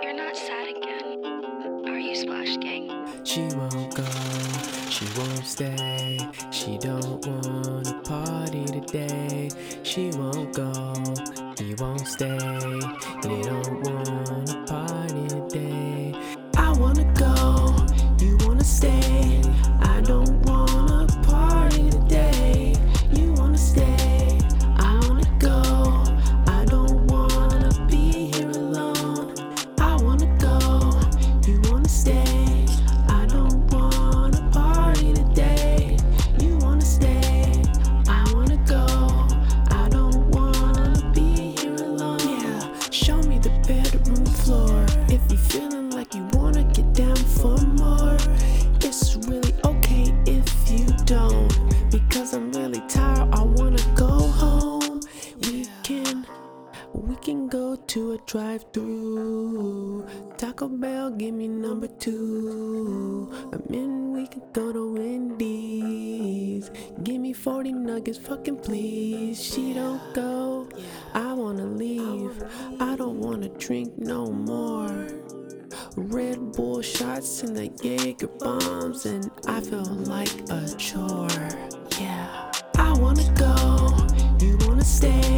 You're not sad again. Are you Splash Gang? She won't go, she won't stay. She don't wanna party today. She won't go, he won't stay. He don't wanna party drive through Taco Bell, give me number two. I mean, we could go to Wendy's. Give me 40 nuggets, fucking please. She don't go. I wanna leave. I don't wanna drink no more. Red Bull shots and the Jaeger bombs, and I feel like a chore. Yeah, I wanna go. You wanna stay.